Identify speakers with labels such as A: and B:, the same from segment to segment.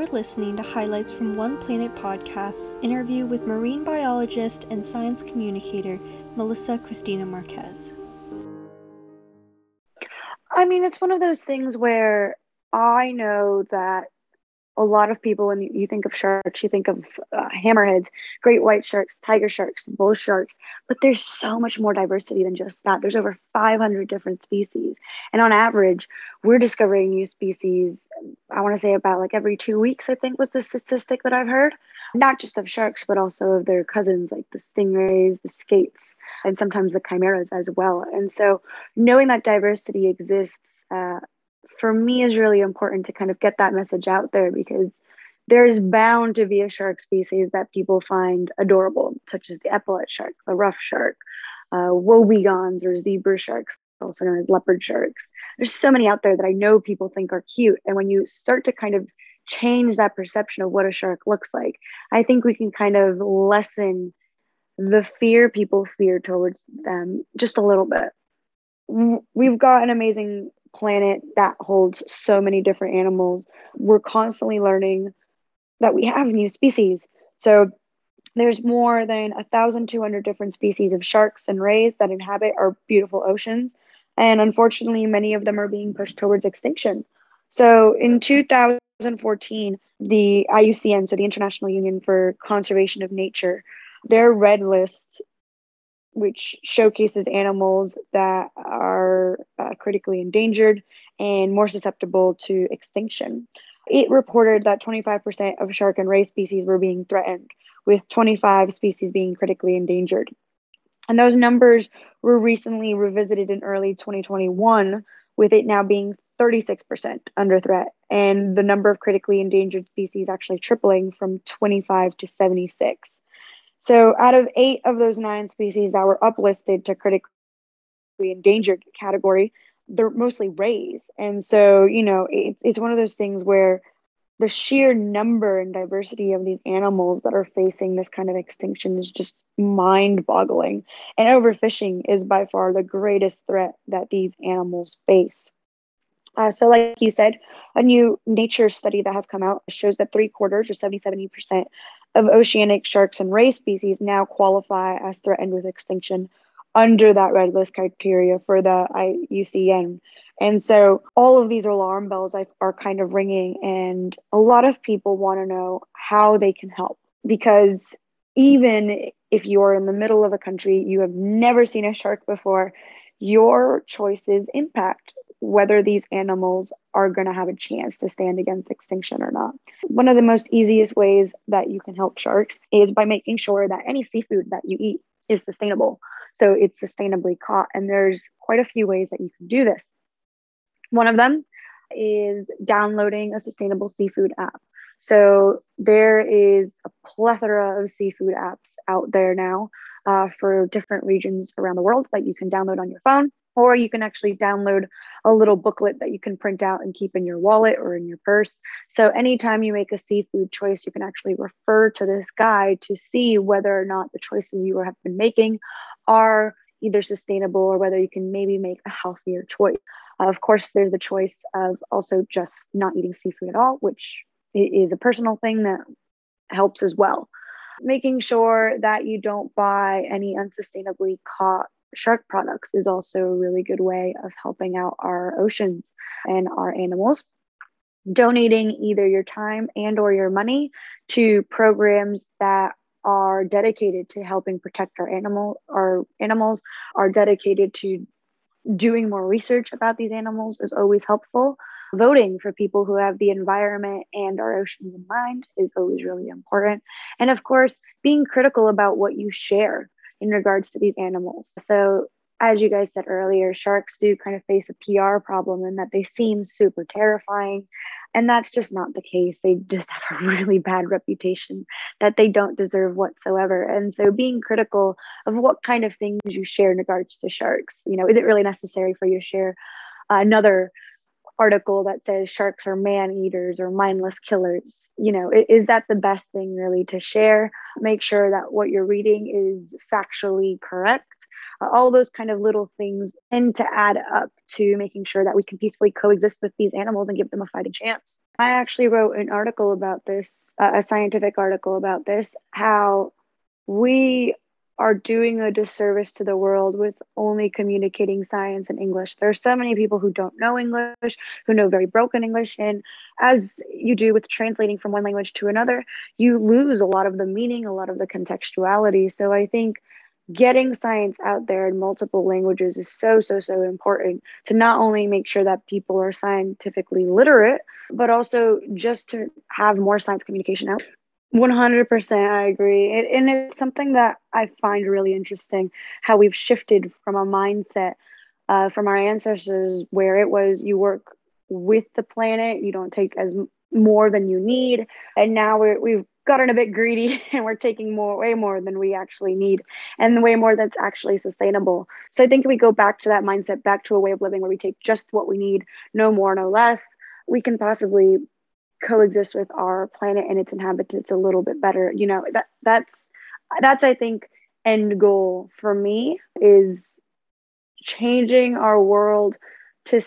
A: You're listening to highlights from One Planet Podcast's interview with marine biologist and science communicator Melissa Christina Marquez.
B: I mean, it's one of those things where I know that a lot of people, when you think of sharks, you think of uh, hammerheads, great white sharks, tiger sharks, bull sharks, but there's so much more diversity than just that. There's over 500 different species. And on average, we're discovering new species, I want to say about like every two weeks, I think was the statistic that I've heard, not just of sharks, but also of their cousins like the stingrays, the skates, and sometimes the chimeras as well. And so knowing that diversity exists. Uh, for me is really important to kind of get that message out there because there's bound to be a shark species that people find adorable, such as the epaulet shark, the rough shark, uh, or zebra sharks, also known as leopard sharks. There's so many out there that I know people think are cute. And when you start to kind of change that perception of what a shark looks like, I think we can kind of lessen the fear people fear towards them just a little bit. We've got an amazing planet that holds so many different animals. We're constantly learning that we have new species. So there's more than 1,200 different species of sharks and rays that inhabit our beautiful oceans. And unfortunately, many of them are being pushed towards extinction. So in 2014, the IUCN, so the International Union for Conservation of Nature, their red list which showcases animals that are critically endangered and more susceptible to extinction. It reported that 25% of shark and ray species were being threatened, with 25 species being critically endangered. And those numbers were recently revisited in early 2021, with it now being 36% under threat, and the number of critically endangered species actually tripling from 25 to 76. So, out of eight of those nine species that were uplisted to critically endangered category, they're mostly rays. And so, you know, it, it's one of those things where the sheer number and diversity of these animals that are facing this kind of extinction is just mind boggling. And overfishing is by far the greatest threat that these animals face. Uh, so, like you said, a new nature study that has come out shows that three quarters or 70 70% of oceanic sharks and ray species now qualify as threatened with extinction under that red list criteria for the IUCN. And so all of these alarm bells are kind of ringing, and a lot of people want to know how they can help because even if you're in the middle of a country, you have never seen a shark before, your choices impact whether these animals are going to have a chance to stand against extinction or not. One of the most easiest ways that you can help sharks is by making sure that any seafood that you eat is sustainable. So it's sustainably caught. And there's quite a few ways that you can do this. One of them is downloading a sustainable seafood app. So there is a plethora of seafood apps out there now uh, for different regions around the world that you can download on your phone or you can actually download a little booklet that you can print out and keep in your wallet or in your purse. So, anytime you make a seafood choice, you can actually refer to this guide to see whether or not the choices you have been making are either sustainable or whether you can maybe make a healthier choice. Uh, of course, there's the choice of also just not eating seafood at all, which is a personal thing that helps as well. Making sure that you don't buy any unsustainably caught shark products is also a really good way of helping out our oceans and our animals. Donating either your time and or your money to programs that are dedicated to helping protect our animal our animals are dedicated to doing more research about these animals is always helpful voting for people who have the environment and our oceans in mind is always really important and of course being critical about what you share in regards to these animals. So, as you guys said earlier, sharks do kind of face a PR problem in that they seem super terrifying. And that's just not the case. They just have a really bad reputation that they don't deserve whatsoever. And so, being critical of what kind of things you share in regards to sharks, you know, is it really necessary for you to share another article that says sharks are man eaters or mindless killers. You know is that the best thing really to share? Make sure that what you're reading is factually correct. All those kind of little things tend to add up to making sure that we can peacefully coexist with these animals and give them a fighting chance. I actually wrote an article about this, uh, a scientific article about this, how we are doing a disservice to the world with only communicating science in English. There are so many people who don't know English, who know very broken English. And as you do with translating from one language to another, you lose a lot of the meaning, a lot of the contextuality. So I think getting science out there in multiple languages is so, so, so important to not only make sure that people are scientifically literate, but also just to have more science communication out 100% I agree. It, and it's something that I find really interesting how we've shifted from a mindset uh, from our ancestors where it was you work with the planet, you don't take as more than you need. And now we're, we've gotten a bit greedy and we're taking more, way more than we actually need and way more that's actually sustainable. So I think if we go back to that mindset, back to a way of living where we take just what we need, no more, no less, we can possibly coexist with our planet and its inhabitants a little bit better you know that that's that's i think end goal for me is changing our world to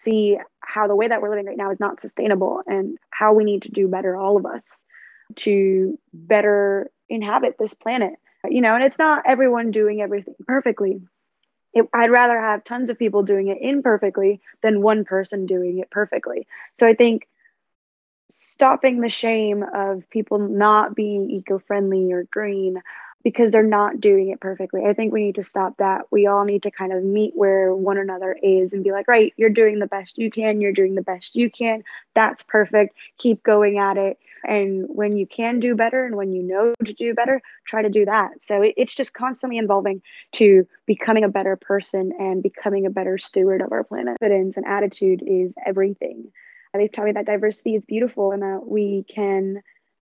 B: see how the way that we're living right now is not sustainable and how we need to do better all of us to better inhabit this planet you know and it's not everyone doing everything perfectly it, I'd rather have tons of people doing it imperfectly than one person doing it perfectly. So I think stopping the shame of people not being eco-friendly or green because they're not doing it perfectly. I think we need to stop that. We all need to kind of meet where one another is and be like, right, you're doing the best you can, you're doing the best you can. That's perfect. Keep going at it. And when you can do better and when you know to do better, try to do that. So it, it's just constantly involving to becoming a better person and becoming a better steward of our planet. Confidence and attitude is everything. They've taught me that diversity is beautiful and that we can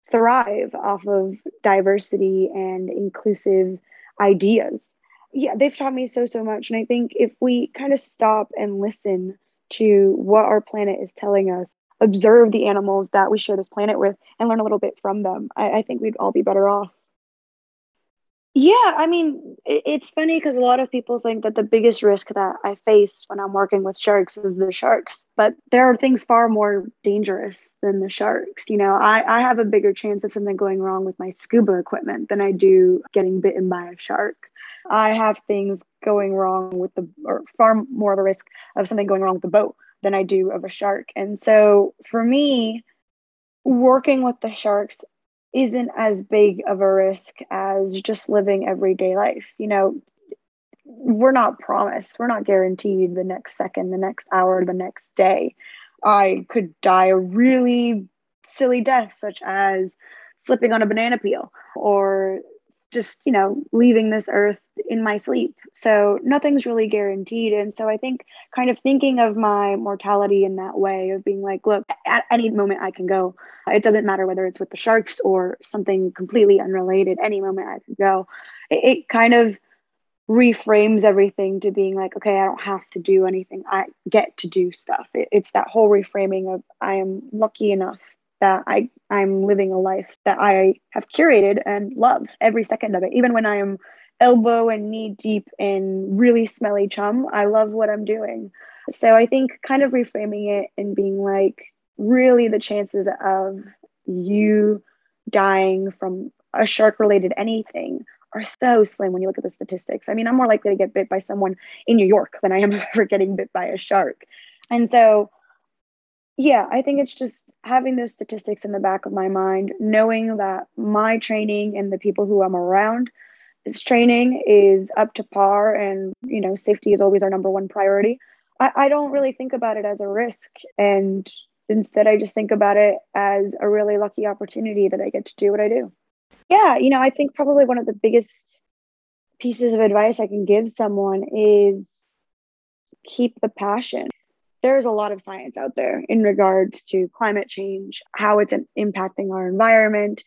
B: thrive off of diversity and inclusive ideas. Yeah, they've taught me so, so much. And I think if we kind of stop and listen to what our planet is telling us, observe the animals that we share this planet with, and learn a little bit from them, I, I think we'd all be better off. Yeah, I mean, it's funny because a lot of people think that the biggest risk that I face when I'm working with sharks is the sharks, but there are things far more dangerous than the sharks. You know, I, I have a bigger chance of something going wrong with my scuba equipment than I do getting bitten by a shark. I have things going wrong with the, or far more of a risk of something going wrong with the boat than I do of a shark. And so for me, working with the sharks isn't as big of a risk as just living everyday life. You know, we're not promised, we're not guaranteed the next second, the next hour, the next day. I could die a really silly death, such as slipping on a banana peel or just, you know, leaving this earth in my sleep. So nothing's really guaranteed. And so I think kind of thinking of my mortality in that way of being like, look, at any moment I can go. It doesn't matter whether it's with the sharks or something completely unrelated, any moment I can go. It, it kind of reframes everything to being like, okay, I don't have to do anything. I get to do stuff. It, it's that whole reframing of I am lucky enough that I I'm living a life that I have curated and love every second of it. Even when I am elbow and knee deep in really smelly chum, I love what I'm doing. So I think kind of reframing it and being like, really, the chances of you dying from a shark related anything are so slim when you look at the statistics. I mean, I'm more likely to get bit by someone in New York than I am ever getting bit by a shark. And so yeah, I think it's just having those statistics in the back of my mind, knowing that my training and the people who I'm around this training is up to par and you know safety is always our number one priority. I, I don't really think about it as a risk and instead i just think about it as a really lucky opportunity that i get to do what i do. Yeah you know i think probably one of the biggest pieces of advice i can give someone is keep the passion there's a lot of science out there in regards to climate change, how it's impacting our environment,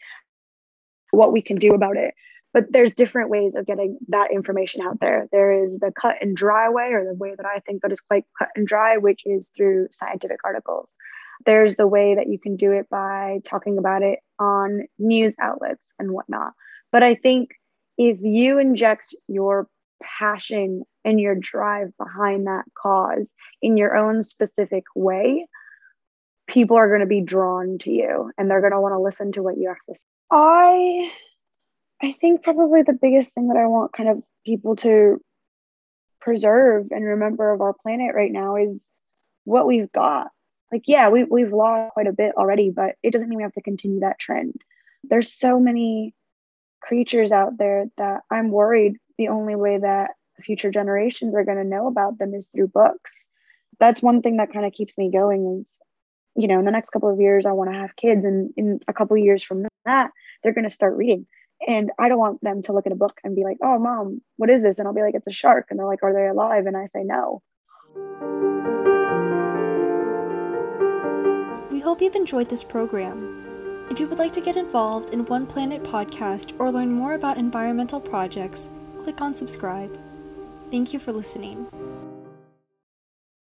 B: what we can do about it. But there's different ways of getting that information out there. There is the cut and dry way, or the way that I think that is quite cut and dry, which is through scientific articles. There's the way that you can do it by talking about it on news outlets and whatnot. But I think if you inject your passion and your drive behind that cause in your own specific way, people are going to be drawn to you and they're going to want to listen to what you have to say. I I think probably the biggest thing that I want kind of people to preserve and remember of our planet right now is what we've got. Like, yeah, we, we've lost quite a bit already, but it doesn't mean we have to continue that trend. There's so many creatures out there that I'm worried the only way that future generations are going to know about them is through books. That's one thing that kind of keeps me going is, you know, in the next couple of years, I want to have kids. And in a couple of years from that, they're going to start reading. And I don't want them to look at a book and be like, oh, mom, what is this? And I'll be like, it's a shark. And they're like, are they alive? And I say, no.
A: We hope you've enjoyed this program. If you would like to get involved in One Planet podcast or learn more about environmental projects, click on subscribe. Thank you for listening.